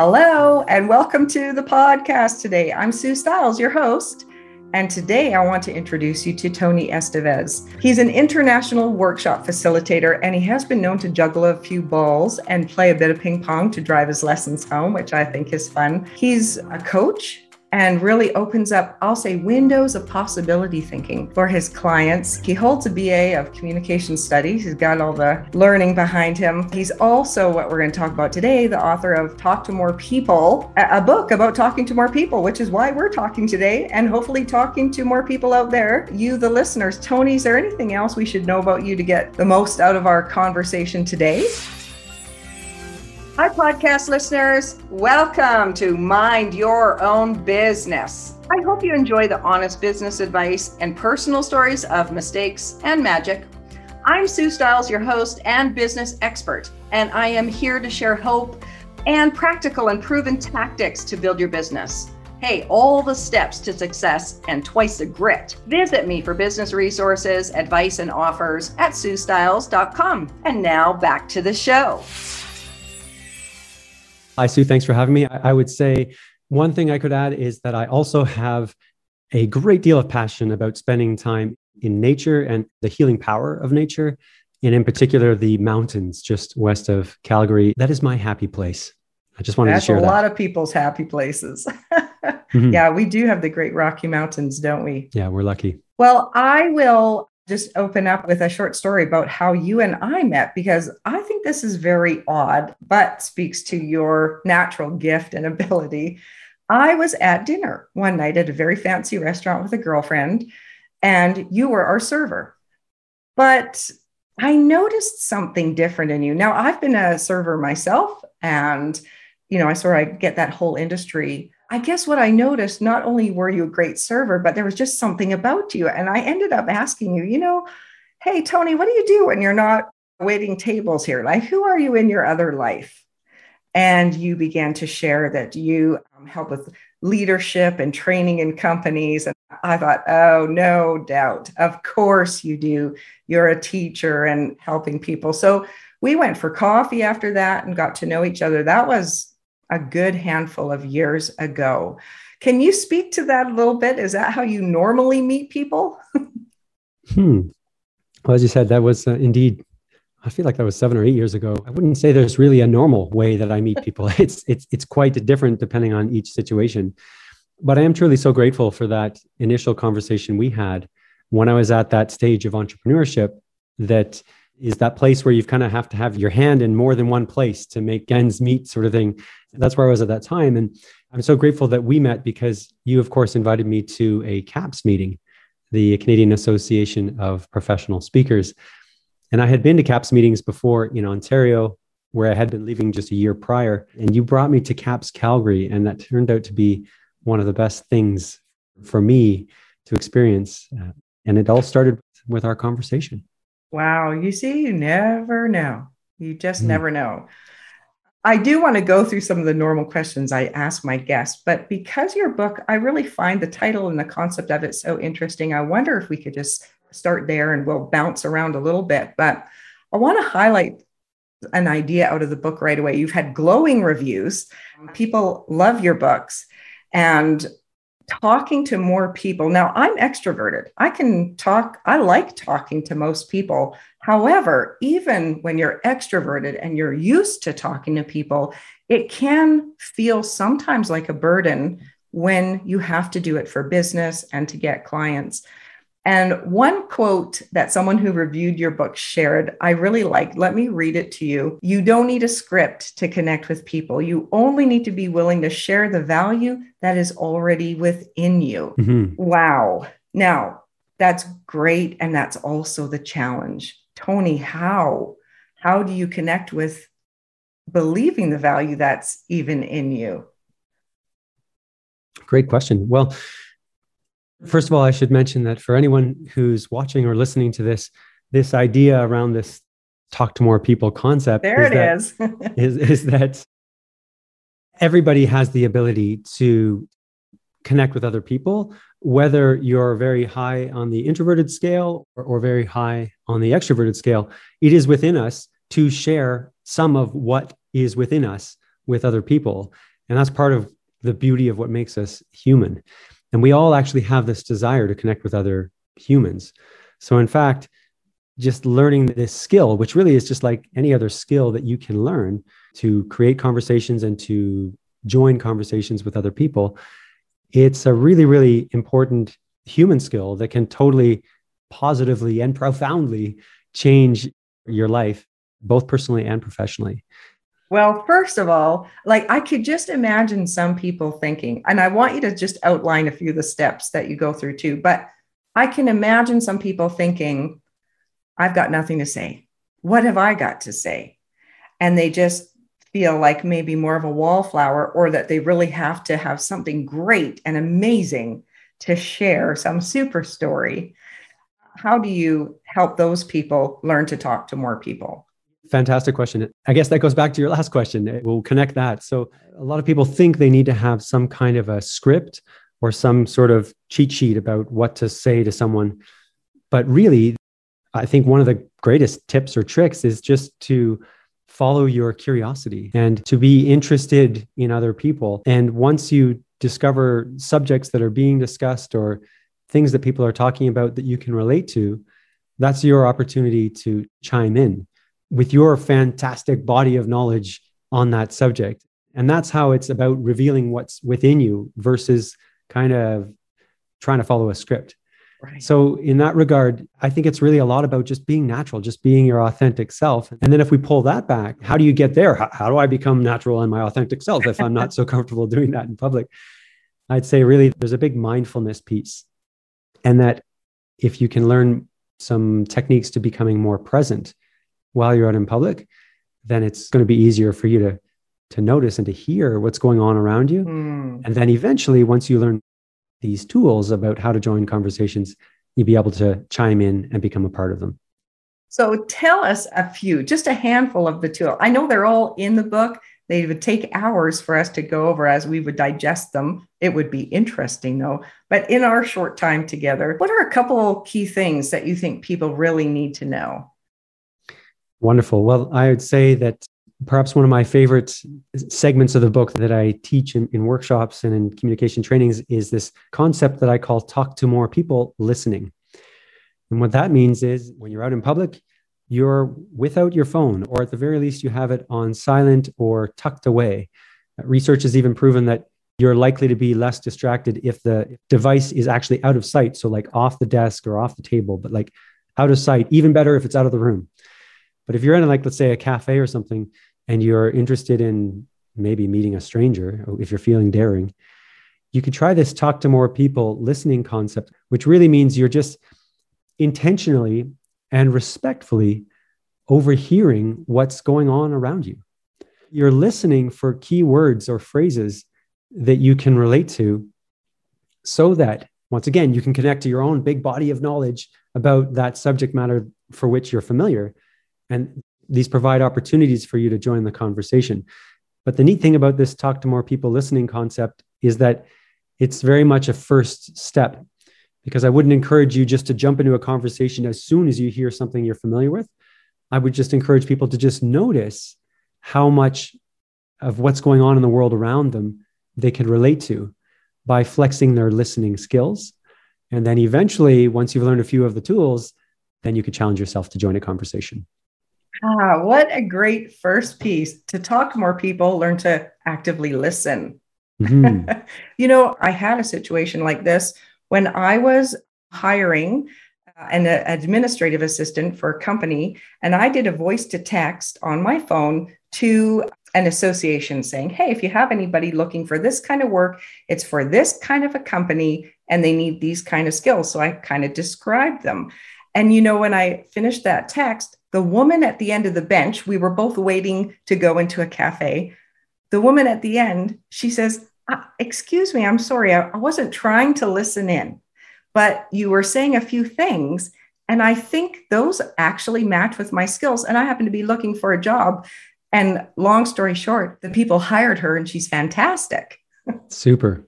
Hello, and welcome to the podcast today. I'm Sue Stiles, your host. And today I want to introduce you to Tony Estevez. He's an international workshop facilitator, and he has been known to juggle a few balls and play a bit of ping pong to drive his lessons home, which I think is fun. He's a coach and really opens up, I'll say, windows of possibility thinking for his clients. He holds a BA of communication studies. He's got all the learning behind him. He's also what we're going to talk about today, the author of Talk to More People, a book about talking to more people, which is why we're talking today and hopefully talking to more people out there. You, the listeners. Tony, is there anything else we should know about you to get the most out of our conversation today? Hi, podcast listeners. Welcome to Mind Your Own Business. I hope you enjoy the honest business advice and personal stories of mistakes and magic. I'm Sue Stiles, your host and business expert, and I am here to share hope and practical and proven tactics to build your business. Hey, all the steps to success and twice the grit. Visit me for business resources, advice, and offers at SueStiles.com. And now back to the show. Hi, Sue. Thanks for having me. I would say one thing I could add is that I also have a great deal of passion about spending time in nature and the healing power of nature, and in particular, the mountains just west of Calgary. That is my happy place. I just wanted That's to share a that. lot of people's happy places. mm-hmm. Yeah, we do have the great Rocky Mountains, don't we? Yeah, we're lucky. Well, I will just open up with a short story about how you and I met because I think this is very odd, but speaks to your natural gift and ability. I was at dinner one night at a very fancy restaurant with a girlfriend, and you were our server. But I noticed something different in you. Now, I've been a server myself, and you know, I sort of get that whole industry I guess what I noticed, not only were you a great server, but there was just something about you. And I ended up asking you, you know, hey, Tony, what do you do when you're not waiting tables here? Like, who are you in your other life? And you began to share that you um, help with leadership and training in companies. And I thought, oh, no doubt. Of course you do. You're a teacher and helping people. So we went for coffee after that and got to know each other. That was a good handful of years ago. Can you speak to that a little bit? Is that how you normally meet people? hmm. Well, as you said, that was uh, indeed. I feel like that was seven or eight years ago. I wouldn't say there's really a normal way that I meet people. It's it's it's quite different depending on each situation. But I am truly so grateful for that initial conversation we had when I was at that stage of entrepreneurship. That is that place where you kind of have to have your hand in more than one place to make ends meet, sort of thing. That's where I was at that time. And I'm so grateful that we met because you, of course, invited me to a CAPS meeting, the Canadian Association of Professional Speakers. And I had been to CAPS meetings before in Ontario, where I had been living just a year prior. And you brought me to CAPS Calgary. And that turned out to be one of the best things for me to experience. And it all started with our conversation. Wow. You see, you never know. You just mm. never know. I do want to go through some of the normal questions I ask my guests, but because your book, I really find the title and the concept of it so interesting. I wonder if we could just start there and we'll bounce around a little bit. But I want to highlight an idea out of the book right away. You've had glowing reviews, people love your books. And talking to more people. Now, I'm extroverted. I can talk, I like talking to most people. However, even when you're extroverted and you're used to talking to people, it can feel sometimes like a burden when you have to do it for business and to get clients. And one quote that someone who reviewed your book shared, I really liked. Let me read it to you. You don't need a script to connect with people. You only need to be willing to share the value that is already within you. Mm-hmm. Wow. Now, that's great. And that's also the challenge. Tony, how? How do you connect with believing the value that's even in you? Great question. Well, First of all, I should mention that for anyone who's watching or listening to this, this idea around this talk to more people concept there is it that, is. is, is that everybody has the ability to connect with other people, whether you're very high on the introverted scale or, or very high on the extroverted scale. It is within us to share some of what is within us with other people. And that's part of the beauty of what makes us human. And we all actually have this desire to connect with other humans. So, in fact, just learning this skill, which really is just like any other skill that you can learn to create conversations and to join conversations with other people, it's a really, really important human skill that can totally positively and profoundly change your life, both personally and professionally. Well, first of all, like I could just imagine some people thinking, and I want you to just outline a few of the steps that you go through too, but I can imagine some people thinking, I've got nothing to say. What have I got to say? And they just feel like maybe more of a wallflower or that they really have to have something great and amazing to share, some super story. How do you help those people learn to talk to more people? Fantastic question. I guess that goes back to your last question. We'll connect that. So, a lot of people think they need to have some kind of a script or some sort of cheat sheet about what to say to someone. But really, I think one of the greatest tips or tricks is just to follow your curiosity and to be interested in other people. And once you discover subjects that are being discussed or things that people are talking about that you can relate to, that's your opportunity to chime in with your fantastic body of knowledge on that subject. And that's how it's about revealing what's within you versus kind of trying to follow a script. Right. So, in that regard, I think it's really a lot about just being natural, just being your authentic self. And then, if we pull that back, how do you get there? How, how do I become natural and my authentic self if I'm not so comfortable doing that in public? I'd say, really, there's a big mindfulness piece. And that if you can learn some techniques to becoming more present while you're out in public, then it's going to be easier for you to to notice and to hear what's going on around you. Mm. And then eventually, once you learn these tools about how to join conversations, you'd be able to chime in and become a part of them. So tell us a few, just a handful of the tools. I know they're all in the book. They would take hours for us to go over as we would digest them. It would be interesting though. But in our short time together, what are a couple key things that you think people really need to know? Wonderful. Well, I would say that perhaps one of my favorite segments of the book that I teach in, in, workshops and in communication trainings is this concept that I call talk to more people listening. And what that means is when you're out in public, you're without your phone, or at the very least, you have it on silent or tucked away. Research has even proven that you're likely to be less distracted if the device is actually out of sight. So, like off the desk or off the table, but like out of sight, even better if it's out of the room. But if you're in, like, let's say a cafe or something, and you're interested in maybe meeting a stranger, if you're feeling daring, you could try this talk to more people listening concept, which really means you're just intentionally and respectfully overhearing what's going on around you. You're listening for key words or phrases that you can relate to so that, once again, you can connect to your own big body of knowledge about that subject matter for which you're familiar. And these provide opportunities for you to join the conversation. But the neat thing about this talk to more people listening concept is that it's very much a first step because I wouldn't encourage you just to jump into a conversation as soon as you hear something you're familiar with. I would just encourage people to just notice how much of what's going on in the world around them they can relate to by flexing their listening skills. And then eventually, once you've learned a few of the tools, then you could challenge yourself to join a conversation. Ah, what a great first piece to talk to more people, learn to actively listen. Mm-hmm. you know, I had a situation like this when I was hiring uh, an administrative assistant for a company, and I did a voice to text on my phone to an association saying, Hey, if you have anybody looking for this kind of work, it's for this kind of a company and they need these kind of skills. So I kind of described them. And you know, when I finished that text, the woman at the end of the bench, we were both waiting to go into a cafe. The woman at the end, she says, uh, Excuse me, I'm sorry, I, I wasn't trying to listen in, but you were saying a few things. And I think those actually match with my skills. And I happen to be looking for a job. And long story short, the people hired her and she's fantastic. Super.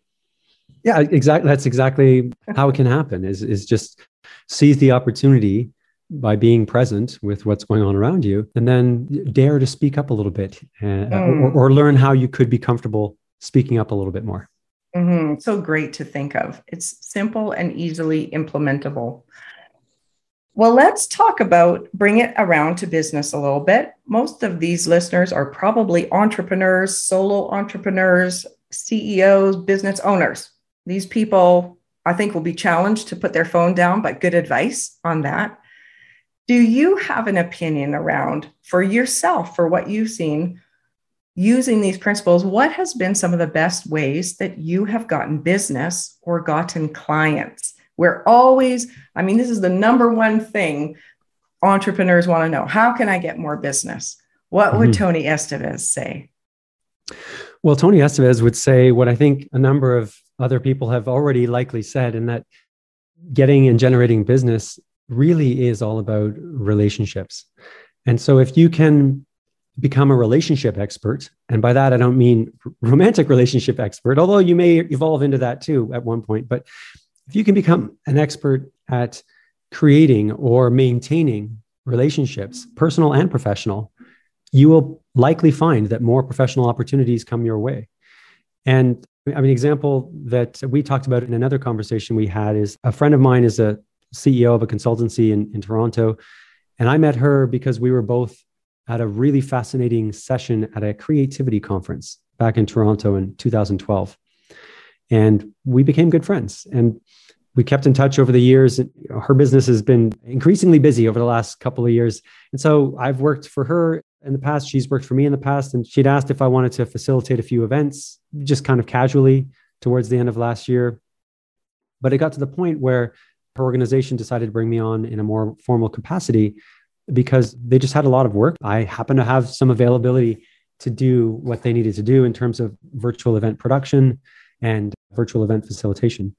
Yeah, exactly. That's exactly how it can happen is, is just seize the opportunity by being present with what's going on around you, and then dare to speak up a little bit uh, mm. or, or, learn how you could be comfortable speaking up a little bit more. Mm-hmm. So great to think of. It's simple and easily implementable. Well, let's talk about bring it around to business a little bit. Most of these listeners are probably entrepreneurs, solo entrepreneurs, CEOs, business owners. These people, I think, will be challenged to put their phone down, but good advice on that. Do you have an opinion around for yourself, for what you've seen, using these principles? What has been some of the best ways that you have gotten business or gotten clients? We're always, I mean, this is the number one thing entrepreneurs want to know. How can I get more business? What would mm-hmm. Tony Estevez say? Well, Tony Estevez would say what I think a number of other people have already likely said, and that getting and generating business really is all about relationships. And so if you can become a relationship expert, and by that I don't mean romantic relationship expert, although you may evolve into that too at one point, but if you can become an expert at creating or maintaining relationships, personal and professional, you will likely find that more professional opportunities come your way. And I mean, example that we talked about in another conversation we had is a friend of mine is a CEO of a consultancy in, in Toronto. And I met her because we were both at a really fascinating session at a creativity conference back in Toronto in 2012. And we became good friends. And we kept in touch over the years. Her business has been increasingly busy over the last couple of years. And so I've worked for her in the past. She's worked for me in the past. And she'd asked if I wanted to facilitate a few events, just kind of casually towards the end of last year. But it got to the point where her organization decided to bring me on in a more formal capacity because they just had a lot of work. I happen to have some availability to do what they needed to do in terms of virtual event production and virtual event facilitation.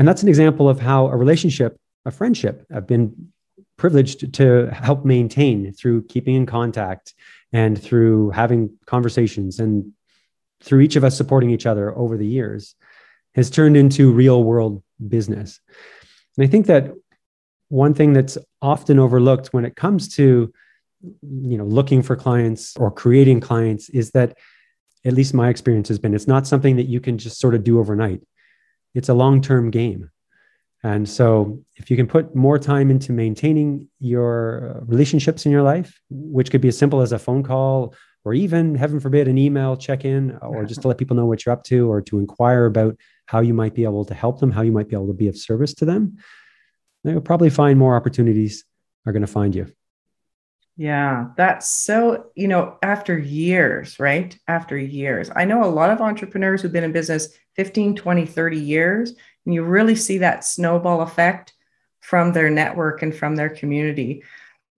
And that's an example of how a relationship, a friendship, I've been privileged to help maintain through keeping in contact and through having conversations and through each of us supporting each other over the years has turned into real world business. And I think that one thing that's often overlooked when it comes to you know looking for clients or creating clients is that at least my experience has been it's not something that you can just sort of do overnight it's a long-term game and so if you can put more time into maintaining your uh, relationships in your life which could be as simple as a phone call or even heaven forbid an email check in or just to let people know what you're up to or to inquire about how you might be able to help them how you might be able to be of service to them you'll probably find more opportunities are going to find you yeah, that's so, you know, after years, right? After years. I know a lot of entrepreneurs who've been in business 15, 20, 30 years, and you really see that snowball effect from their network and from their community.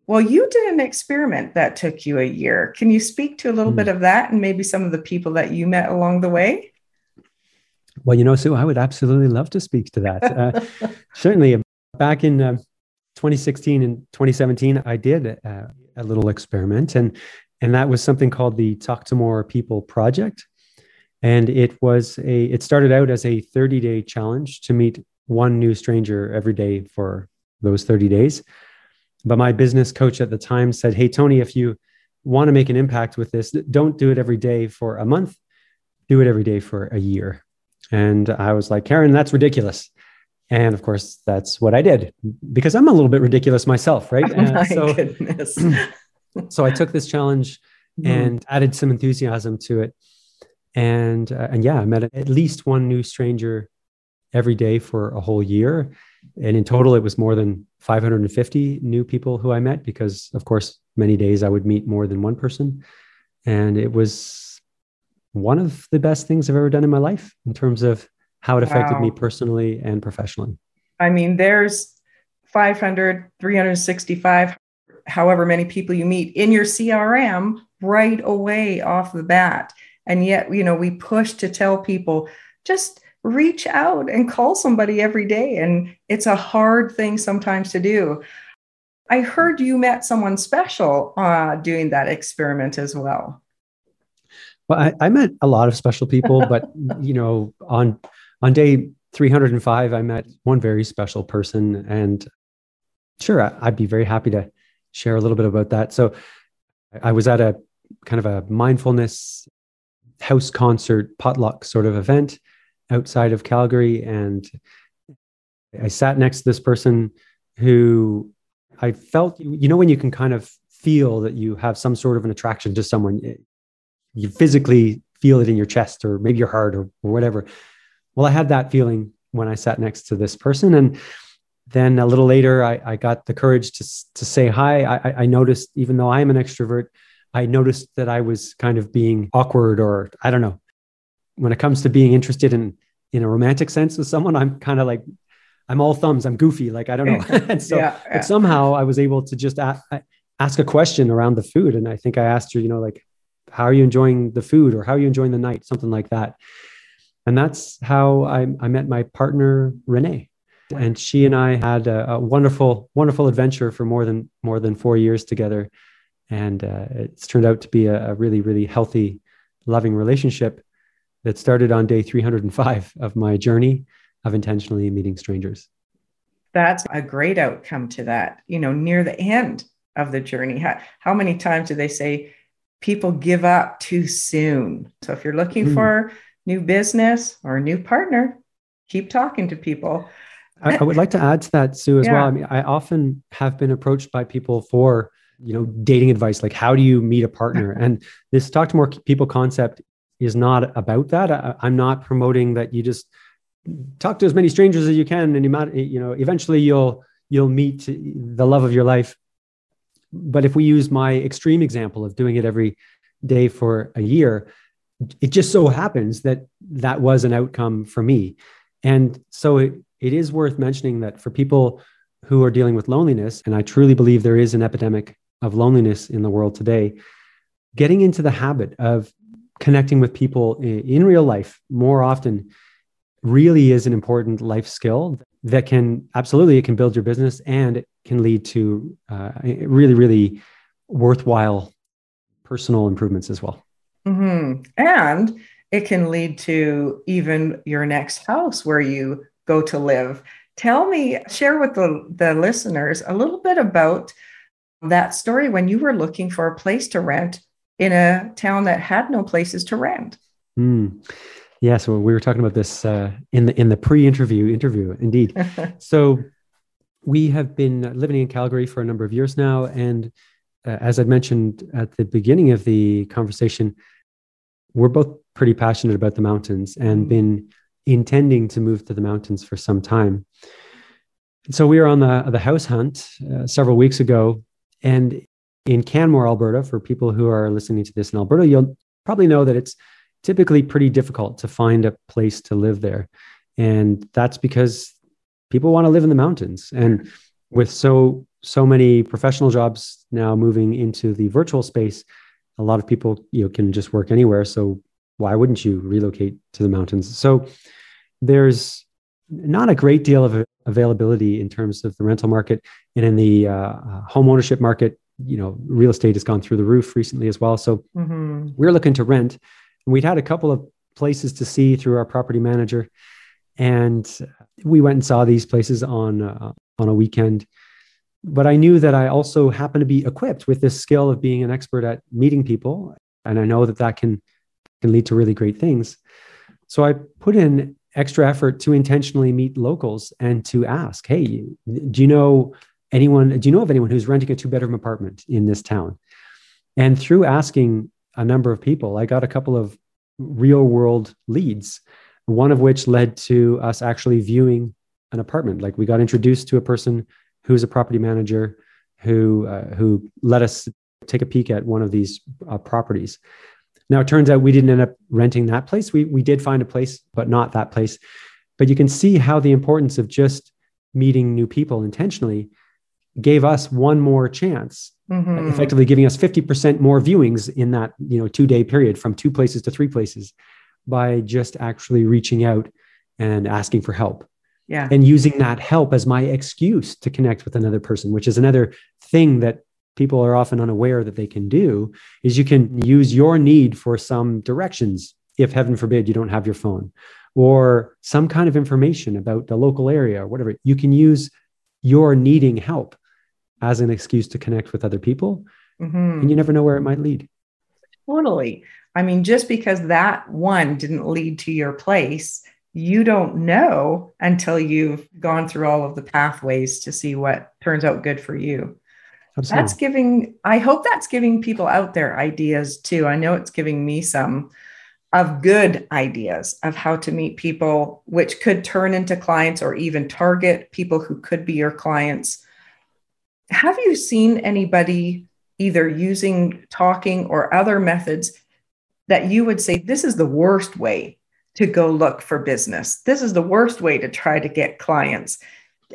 Well, you did an experiment that took you a year. Can you speak to a little mm. bit of that and maybe some of the people that you met along the way? Well, you know, Sue, I would absolutely love to speak to that. Uh, certainly, back in uh, 2016 and 2017, I did uh, a little experiment, and and that was something called the Talk to More People project. And it was a it started out as a 30 day challenge to meet one new stranger every day for those 30 days. But my business coach at the time said, "Hey Tony, if you want to make an impact with this, don't do it every day for a month. Do it every day for a year." And I was like, "Karen, that's ridiculous." And of course, that's what I did because I'm a little bit ridiculous myself, right? Oh my so, goodness. so I took this challenge mm. and added some enthusiasm to it. And, uh, and yeah, I met at least one new stranger every day for a whole year. And in total, it was more than 550 new people who I met because, of course, many days I would meet more than one person. And it was one of the best things I've ever done in my life in terms of how it affected wow. me personally and professionally. I mean, there's 500, 365, however many people you meet in your CRM right away off the bat. And yet, you know, we push to tell people just reach out and call somebody every day. And it's a hard thing sometimes to do. I heard you met someone special uh, doing that experiment as well. Well, I, I met a lot of special people, but you know, on on day 305, I met one very special person, and Sure, I'd be very happy to share a little bit about that. So, I was at a kind of a mindfulness house concert potluck sort of event outside of Calgary, and I sat next to this person who I felt, you know, when you can kind of feel that you have some sort of an attraction to someone, you physically feel it in your chest or maybe your heart or, or whatever. Well, I had that feeling when I sat next to this person. And then a little later, I, I got the courage to, to say hi. I, I noticed, even though I am an extrovert, I noticed that I was kind of being awkward or I don't know. When it comes to being interested in in a romantic sense with someone, I'm kind of like I'm all thumbs. I'm goofy. Like I don't know. and so, yeah, yeah. but somehow I was able to just ask, ask a question around the food, and I think I asked her, you know, like, how are you enjoying the food, or how are you enjoying the night, something like that. And that's how I, I met my partner Renee, and she and I had a, a wonderful, wonderful adventure for more than more than four years together, and uh, it's turned out to be a, a really, really healthy, loving relationship that started on day 305 of my journey of intentionally meeting strangers. That's a great outcome to that. You know, near the end of the journey, how, how many times do they say people give up too soon? So if you're looking mm. for new business or a new partner, keep talking to people. I, I would like to add to that, Sue, as yeah. well. I mean, I often have been approached by people for you know dating advice like how do you meet a partner? And this talk to more people concept is not about that. I, am not promoting that you just talk to as many strangers as you can and you might you know eventually you'll you'll meet the love of your life. But if we use my extreme example of doing it every day for a year it just so happens that that was an outcome for me. And so it, it is worth mentioning that for people who are dealing with loneliness and i truly believe there is an epidemic of loneliness in the world today getting into the habit of connecting with people in real life more often really is an important life skill that can absolutely it can build your business and it can lead to uh, really really worthwhile personal improvements as well mm-hmm. and it can lead to even your next house where you go to live tell me share with the, the listeners a little bit about that story when you were looking for a place to rent in a town that had no places to rent mm. Yeah, so we were talking about this uh, in the in the pre-interview interview, indeed. so we have been living in Calgary for a number of years now, and uh, as I mentioned at the beginning of the conversation, we're both pretty passionate about the mountains and mm. been intending to move to the mountains for some time. So we were on the the house hunt uh, several weeks ago, and in Canmore, Alberta, for people who are listening to this in Alberta, you'll probably know that it's typically pretty difficult to find a place to live there. And that's because people want to live in the mountains. And with so so many professional jobs now moving into the virtual space, a lot of people you know can just work anywhere. So why wouldn't you relocate to the mountains? So there's not a great deal of availability in terms of the rental market and in the uh, uh home ownership market you know real estate has gone through the roof recently as well so mm-hmm. we're looking to rent and we'd had a couple of places to see through our property manager. And we went and saw these places on, uh, on a weekend. But I knew that I also happen to be equipped with this skill of being an expert at meeting people. And I know that that can, can lead to really great things. So I put in extra effort to intentionally meet locals and to ask, hey, do you know anyone, do you know of anyone who's renting a two bedroom apartment in this town? And through asking a number of people. I got a couple of real world leads, one of which led to us actually viewing an apartment. Like we got introduced to a person who's a property manager who uh, who let us take a peek at one of these uh, properties. Now it turns out we didn't end up renting that place. We we did find a place, but not that place. But you can see how the importance of just meeting new people intentionally gave us one more chance mm-hmm. effectively giving us 50% more viewings in that you know two day period from two places to three places by just actually reaching out and asking for help yeah and using that help as my excuse to connect with another person which is another thing that people are often unaware that they can do is you can use your need for some directions if heaven forbid you don't have your phone or some kind of information about the local area or whatever you can use your needing help as an excuse to connect with other people. Mm-hmm. And you never know where it might lead. Totally. I mean, just because that one didn't lead to your place, you don't know until you've gone through all of the pathways to see what turns out good for you. Absolutely. That's giving, I hope that's giving people out there ideas too. I know it's giving me some of good ideas of how to meet people, which could turn into clients or even target people who could be your clients. Have you seen anybody either using talking or other methods that you would say this is the worst way to go look for business? This is the worst way to try to get clients.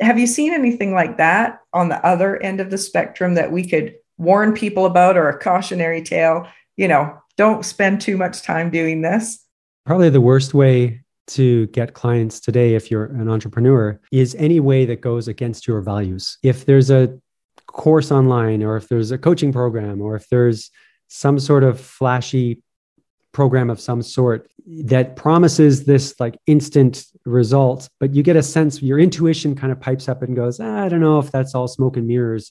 Have you seen anything like that on the other end of the spectrum that we could warn people about or a cautionary tale? You know, don't spend too much time doing this. Probably the worst way to get clients today, if you're an entrepreneur, is any way that goes against your values. If there's a course online, or if there's a coaching program, or if there's some sort of flashy program of some sort that promises this like instant result, but you get a sense, your intuition kind of pipes up and goes, ah, I don't know if that's all smoke and mirrors.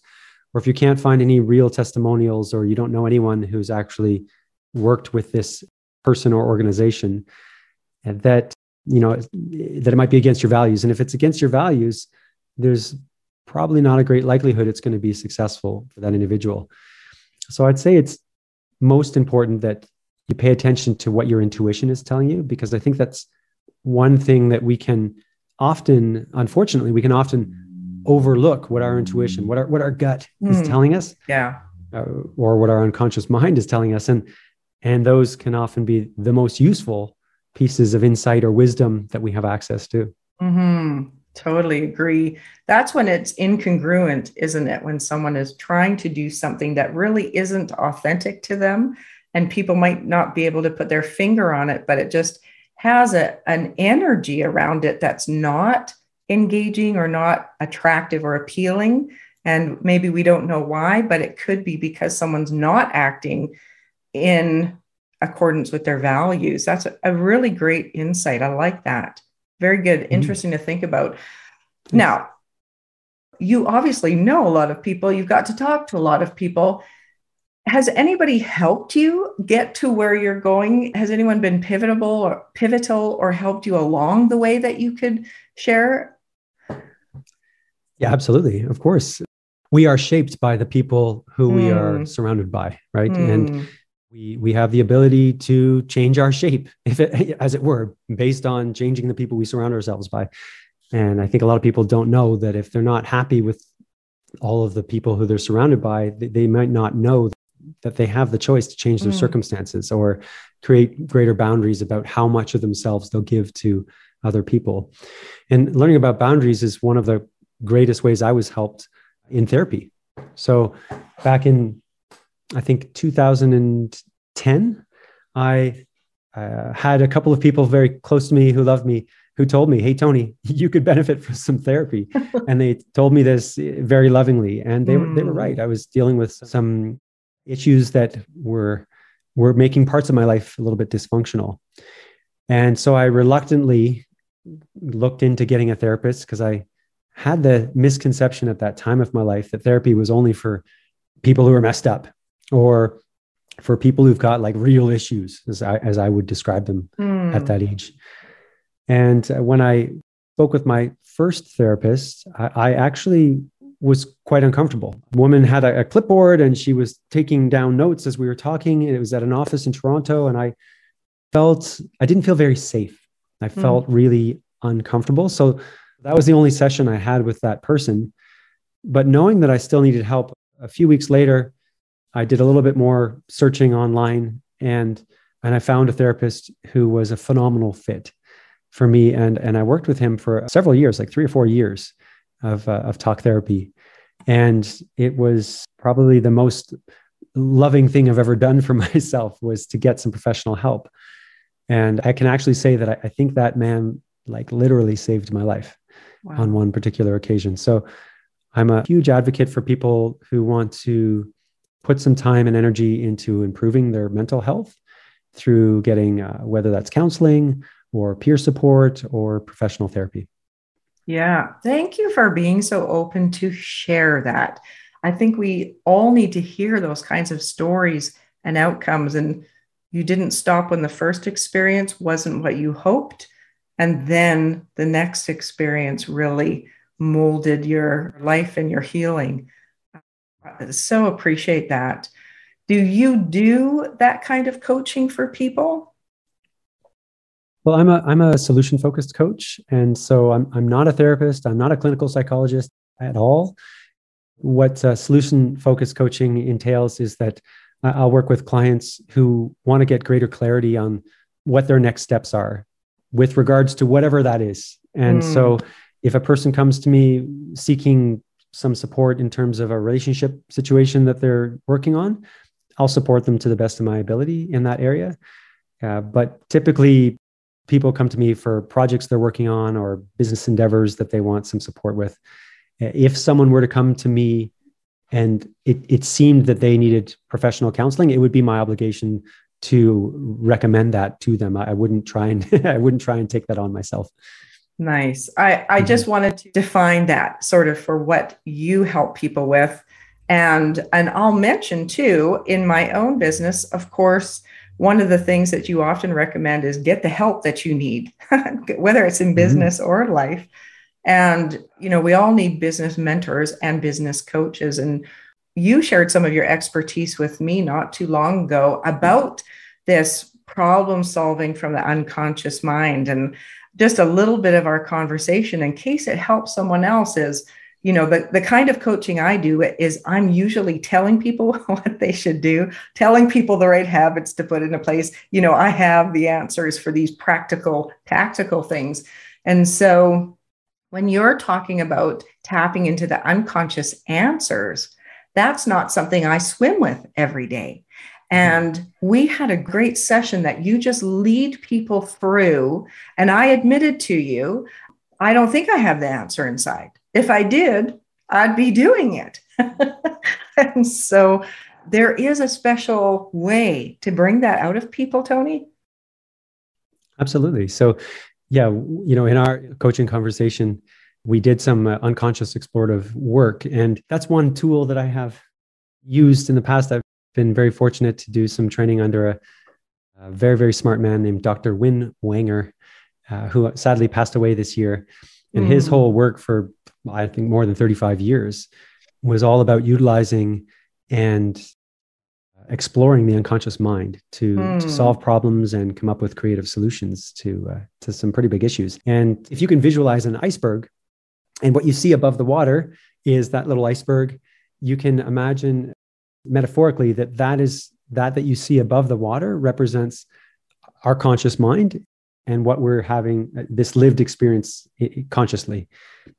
Or if you can't find any real testimonials, or you don't know anyone who's actually worked with this person or organization that you know that it might be against your values and if it's against your values there's probably not a great likelihood it's going to be successful for that individual so i'd say it's most important that you pay attention to what your intuition is telling you because i think that's one thing that we can often unfortunately we can often overlook what our intuition what our what our gut mm. is hmm. telling us yeah uh, or what our unconscious mind is telling us and and those can often be the most useful pieces of insight or wisdom that we have access to. Mm-hmm. Totally agree. That's when it's incongruent, isn't it? When someone is trying to do something that really isn't authentic to them, and people might not be able to put their finger on it, but it just has a, an energy around it that's not engaging or not attractive or appealing. And maybe we don't know why, but it could be because someone's not acting in accordance with their values. That's a, really great insight. I like that. Very good. Mm-hmm. Interesting to think about. Now, you obviously know a lot of people, you've got to talk to a lot of people. Has anybody helped you get to where you're going? Has anyone been pivotal or pivotal or helped you along the way that you could share? Yeah, absolutely. Of course. We are shaped by the people who mm. we are mm. surrounded by, right? Mm. And we we have the ability to change our shape if it as it were based on changing the people we surround ourselves by and i think a lot of people don't know that if they're not happy with all of the people who they're surrounded by they, they might not know that they have the choice to change their mm. circumstances or create greater boundaries about how much of themselves they'll give to other people and learning about boundaries is one of the greatest ways i was helped in therapy so back in I think 2010, I uh, had a couple of people very close to me who loved me who told me, Hey, Tony, you could benefit from some therapy. and they told me this very lovingly. And they, mm. were, they were right. I was dealing with some issues that were, were making parts of my life a little bit dysfunctional. And so I reluctantly looked into getting a therapist because I had the misconception at that time of my life that therapy was only for people who are messed up or for people who've got like real issues, as I, as I would describe them mm. at that age. And uh, when I spoke with my first therapist, I, I actually was quite uncomfortable. A woman had a, a, clipboard and she was taking down notes as we were talking. It was at an office in Toronto, and I felt I didn't feel very safe. I hmm. felt mm. really uncomfortable. So that was the only session I had with that person. But knowing that I still needed help, a few weeks later, I did a little bit more searching online and and I found a therapist who was a phenomenal fit for me and and I worked with him for several years like 3 or 4 years of uh, of talk therapy and it was probably the most loving thing I've ever done for myself was to get some professional help and I can actually say that I, I think that man like literally saved my life wow. on one particular occasion so I'm a huge advocate for people who want to put some time and energy into improving their mental health through getting uh, whether that's counseling or peer support or professional therapy. Yeah, thank you for being so open to share that. I think we all need to hear those kinds of stories and outcomes. And you didn't stop when the first experience wasn't what you hoped. And then the next experience really molded your life and your healing. So appreciate that. Do you do that kind of coaching for people? Well, I'm a I'm a solution focused coach, and so I'm I'm not a therapist. I'm not a clinical psychologist at all. What uh, solution focused coaching entails is that I'll work with clients who want to get greater clarity on what their next steps are with regards to whatever that is. And mm. so, if a person comes to me seeking some support in terms of a relationship situation that they're working on, I'll support them to the best of my ability in that area. Uh, but typically, people come to me for projects they're working on or business endeavors that they want some support with. If someone were to come to me and it, it seemed that they needed professional counseling, it would be my obligation to recommend that to them. I, wouldn't try and I wouldn't try and take that on myself. Nice. I, I just mm-hmm. wanted to define that sort of for what you help people with. And and I'll mention too, in my own business, of course, one of the things that you often recommend is get the help that you need, whether it's in mm-hmm. business mm-hmm. or life. And, you know, we all need business mentors and business coaches. And you shared some of your expertise with me not too long ago about this problem solving from the unconscious mind. And just a little bit of our conversation, in case it helps someone else, is you know the, the kind of coaching i do is i'm usually telling people what they should do telling people the right habits to put into place. You know i have the answers for these practical tactical things. And so when you're talking about tapping into the unconscious answers that's not something i swim with every day. Mm-hmm. And we had a great session that you just lead people through and i admitted to you i don't think i have the answer inside if I did, I'd be doing it. and so there is a special way to bring that out of people, Tony. Absolutely. So, yeah, you know, in our coaching conversation, we did some uh, unconscious explorative work. And that's one tool that I have used in the past. I've been very fortunate to do some training under a, a very, very smart man named Dr. Win Wenger, uh, who sadly passed away this year. And mm. his whole work for I think more than 35 years, was all about utilizing and exploring the unconscious mind to, mm. to hmm. solve problems and come up with creative solutions to uh, to some pretty big issues. And if you can visualize an iceberg, and what you see above the water is that little iceberg, you can imagine metaphorically that that is that that you see above the water represents our conscious mind and what we're having uh, this lived experience consciously.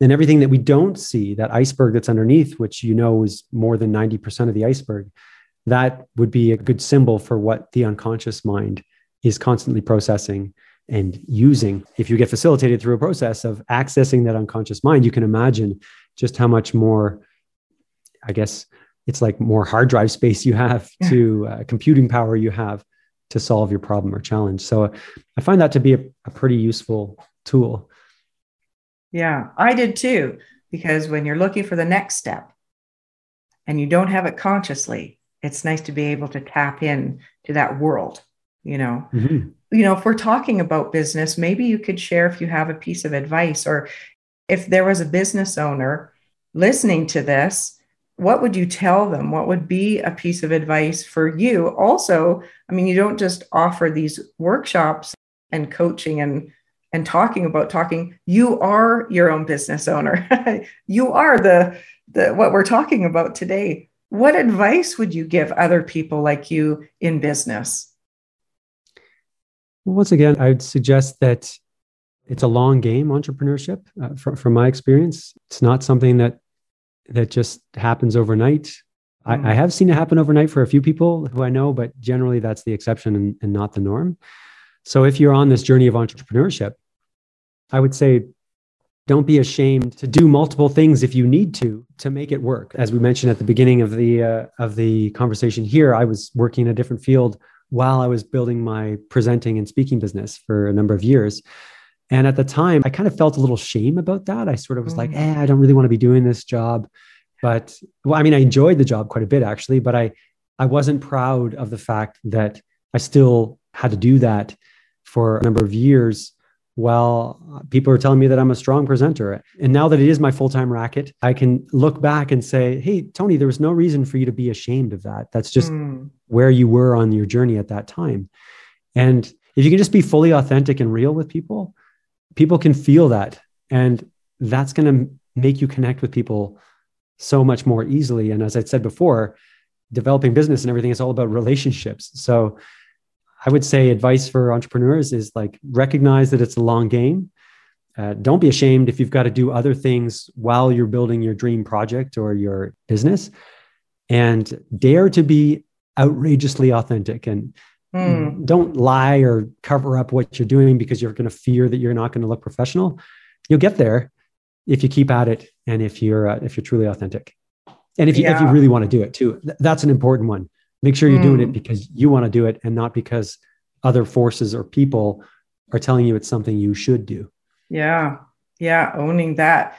And everything that we don't see that iceberg that's underneath which you know is more than 90% of the iceberg that would be a good symbol for what the unconscious mind is constantly processing and using. If you get facilitated through a process of accessing that unconscious mind you can imagine just how much more i guess it's like more hard drive space you have to uh, computing power you have to solve your problem or challenge. So I find that to be a, a pretty useful tool. Yeah, I did too, because when you're looking for the next step and you don't have it consciously, it's nice to be able to tap in to that world, you know. Mm-hmm. You know, if we're talking about business, maybe you could share if you have a piece of advice or if there was a business owner listening to this what would you tell them? What would be a piece of advice for you? Also, I mean, you don't just offer these workshops and coaching and and talking about talking. You are your own business owner. you are the the what we're talking about today. What advice would you give other people like you in business? Well, once again, I'd suggest that it's a long game entrepreneurship uh, from, from my experience it's not something that that just happens overnight. Mm. I, I, mm. have seen it happen overnight for a few people who I know, but generally that's the exception and, and not the norm. So if you're on this journey of entrepreneurship, I would say don't be ashamed to do multiple things if you need to to make it work. As we mentioned at the beginning of the uh, of the conversation here, I was working in a different field while I was building my presenting and speaking business for a number of years. And at the time, I kind of felt a little shame about that. I sort of was mm. like, eh, I don't really want to be doing this job. but well, I mean, I enjoyed the job quite a bit actually, but I I wasn't proud of the fact that I still had to do that for a number of years while people are telling me that I'm a strong presenter. And now that it is my full time racket, I can look back and say, hey, Tony, there was no reason for you to be ashamed of that. That's just mm. where you were on your journey at that time. And if you can just be fully authentic and real with people, people can feel that. And that's going to make you connect with people so much more easily. And as I said before, developing business and everything is all about relationships. So I would say advice for entrepreneurs is like recognize that it's a long game. Uh, don't be ashamed if you've got to do other things while you're building your dream project or your business and dare to be outrageously authentic and mm. don't lie or cover up what you're doing because you're going to fear that you're not going to look professional you'll get there if you keep at it and if you're uh, if you're truly authentic and if you yeah. if you really want to do it too th- that's an important one make sure you're mm. doing it hmm. because you want to do it and not because other forces or people are telling you it's something you should do yeah yeah owning that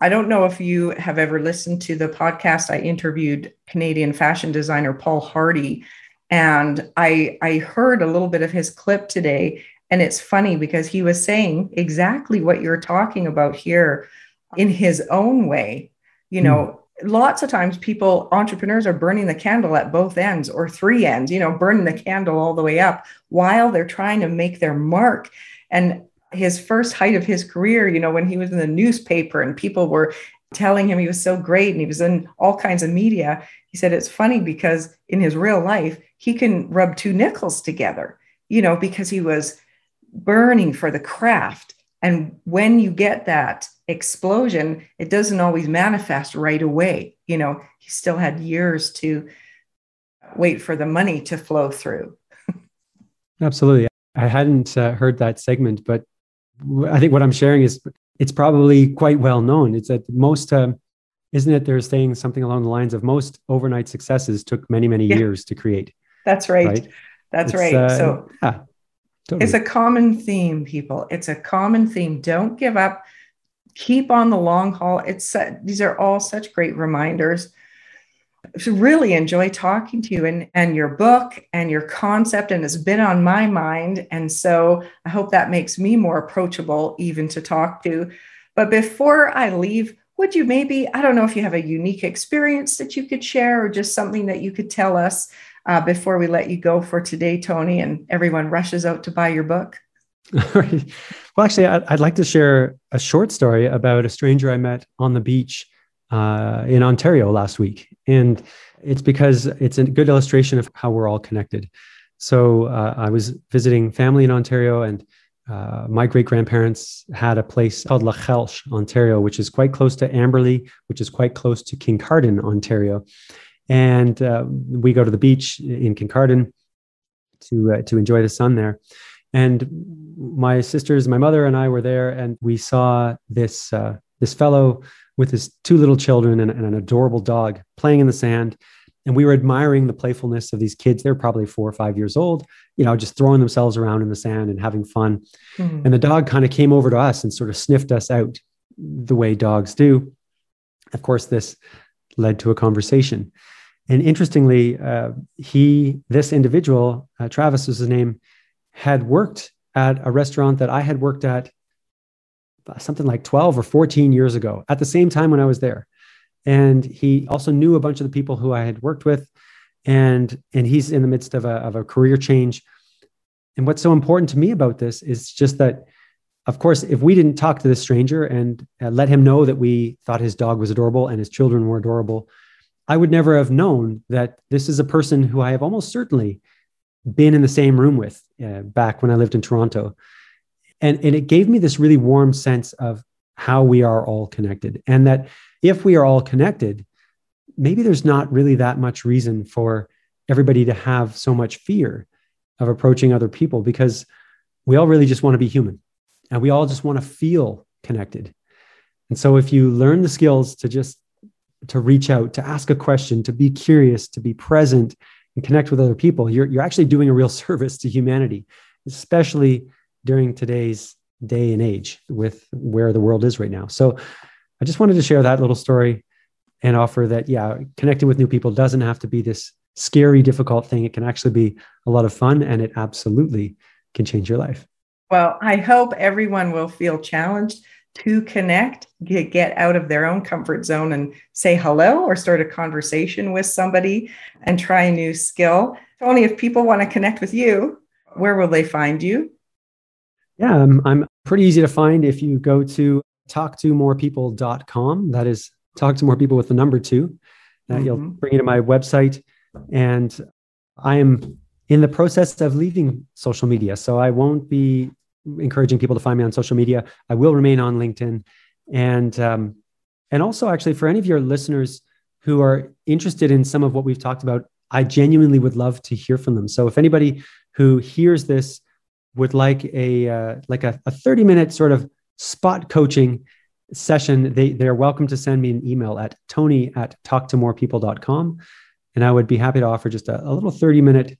I don't know if you have ever listened to the podcast. I interviewed Canadian fashion designer Paul Hardy, and I I heard a little bit of his clip today, and it's funny because he was saying exactly what you're talking about here in his own way. You know, mm. lots of times people, entrepreneurs, are burning the candle at both ends or three ends, you know, burning the candle all the way up while they're trying to make their mark. And his first height of his career, you know, when he was in the newspaper and people were telling him he was so great and he was in all kinds of media, he said it's funny because in his real life, he can rub two nickels together, you know, because he was burning for the craft. And when you get that explosion, it doesn't always manifest right away. You know, he still had years to wait for the money to flow through. Absolutely. I hadn't uh, heard that segment, but I think what I'm sharing is it's probably quite well known. It's that most, um, isn't it? They're saying something along the lines of most overnight successes took many, many yeah. years to create. That's right. right? That's it's, right. Uh, so yeah, totally. it's a common theme, people. It's a common theme. Don't give up. Keep on the long haul. It's uh, these are all such great reminders. Really enjoy talking to you and, and your book and your concept, and it's been on my mind. And so I hope that makes me more approachable, even to talk to. But before I leave, would you maybe, I don't know if you have a unique experience that you could share or just something that you could tell us uh, before we let you go for today, Tony, and everyone rushes out to buy your book? well, actually, I'd, like to share a short story about a stranger I met on the beach uh, in Ontario last week. And it's because it's a good illustration of how we're all connected. So uh, I was visiting family in Ontario, and uh, my great grandparents had a place called Lachesh, Ontario, which is quite close to Amberley, which is quite close to Kincardine, Ontario and uh, we go to the beach in Kincardine to uh, to enjoy the sun there. And my sisters, my mother, and I were there, and we saw this uh, this fellow with his two little children and, and, an adorable dog playing in the sand. And we were admiring the playfulness of these kids. They're probably four or five years old, you know, just throwing themselves around in the sand and having fun. Mm-hmm. And the dog kind of came over to us and sort of sniffed us out the way dogs do. Of course, this led to a conversation. And interestingly, uh, he, this individual, uh, Travis was his name, had worked at a restaurant that I had worked at something like 12 or 14 years ago at the same time when I was there. And he also knew a bunch of the people who I had worked with. And, and he's in the midst of a, of a career change. And what's so important to me about this is just that, of course, if we didn't talk to this stranger and uh, let him know that we thought his dog was adorable and his children were adorable, I would never have known that this is a person who I have almost certainly been in the same room with uh, back when I lived in Toronto. And, and it gave me this really warm sense of how we are all connected. And that if we are all connected, maybe there's not really that much reason for everybody to have so much fear of approaching other people because we all really just want to be human and we all just want to feel connected. And so if you learn the skills to just to reach out, to ask a question, to be curious, to be present and connect with other people, you're, you're actually doing a real service to humanity, especially during today's day and age with where the world is right now. So I just wanted to share that little story. and offer that, yeah, connecting with new people doesn't have to be this scary, difficult thing. It can actually be a lot of fun and it absolutely can change your life. Well, I hope everyone will feel challenged to connect, get, out of their own comfort zone and say hello or start a conversation with somebody and try a new skill. Tony, if people want to connect with you, where will they find you? Yeah, I'm, I'm pretty easy to find if you go to talktomorepeople.com. That is talk to more people with the number two. Uh, mm-hmm. You'll bring you to my website. And I am in the process of leaving social media. So I won't be encouraging people to find me on social media. I will remain on LinkedIn. And, um, and also, actually, for any of your listeners who are interested in some of what we've talked about, I genuinely would love to hear from them. So if anybody who hears this would like a uh, like a, a 30 minute sort of spot coaching session, they, they're welcome to send me an email at tony at talktomorepeople.com. And I would be happy to offer just a, a little 30 minute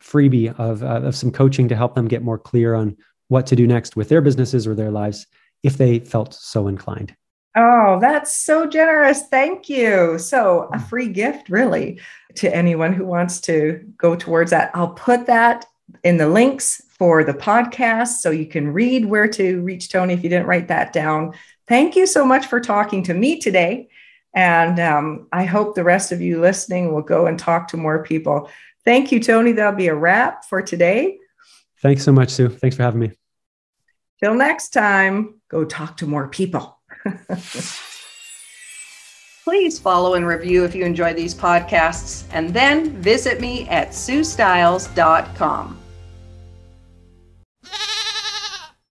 freebie of, uh, of some coaching to help them get more clear on what to do next with their businesses or their lives if they felt so inclined. Oh, that's so generous. Thank you. So, a free gift, really, to anyone who wants to go towards that. I'll put that in the links for the podcast so you can read where to reach Tony if you didn't write that down. Thank you so much for talking to me today. And um, I hope the rest of you listening will go and talk to more people. Thank you, Tony. That'll be a wrap for today. Thanks so much, Sue. Thanks for having me. Till next time, go talk to more people. Please follow and review if you enjoy these podcasts, and then visit me at suestyles.com.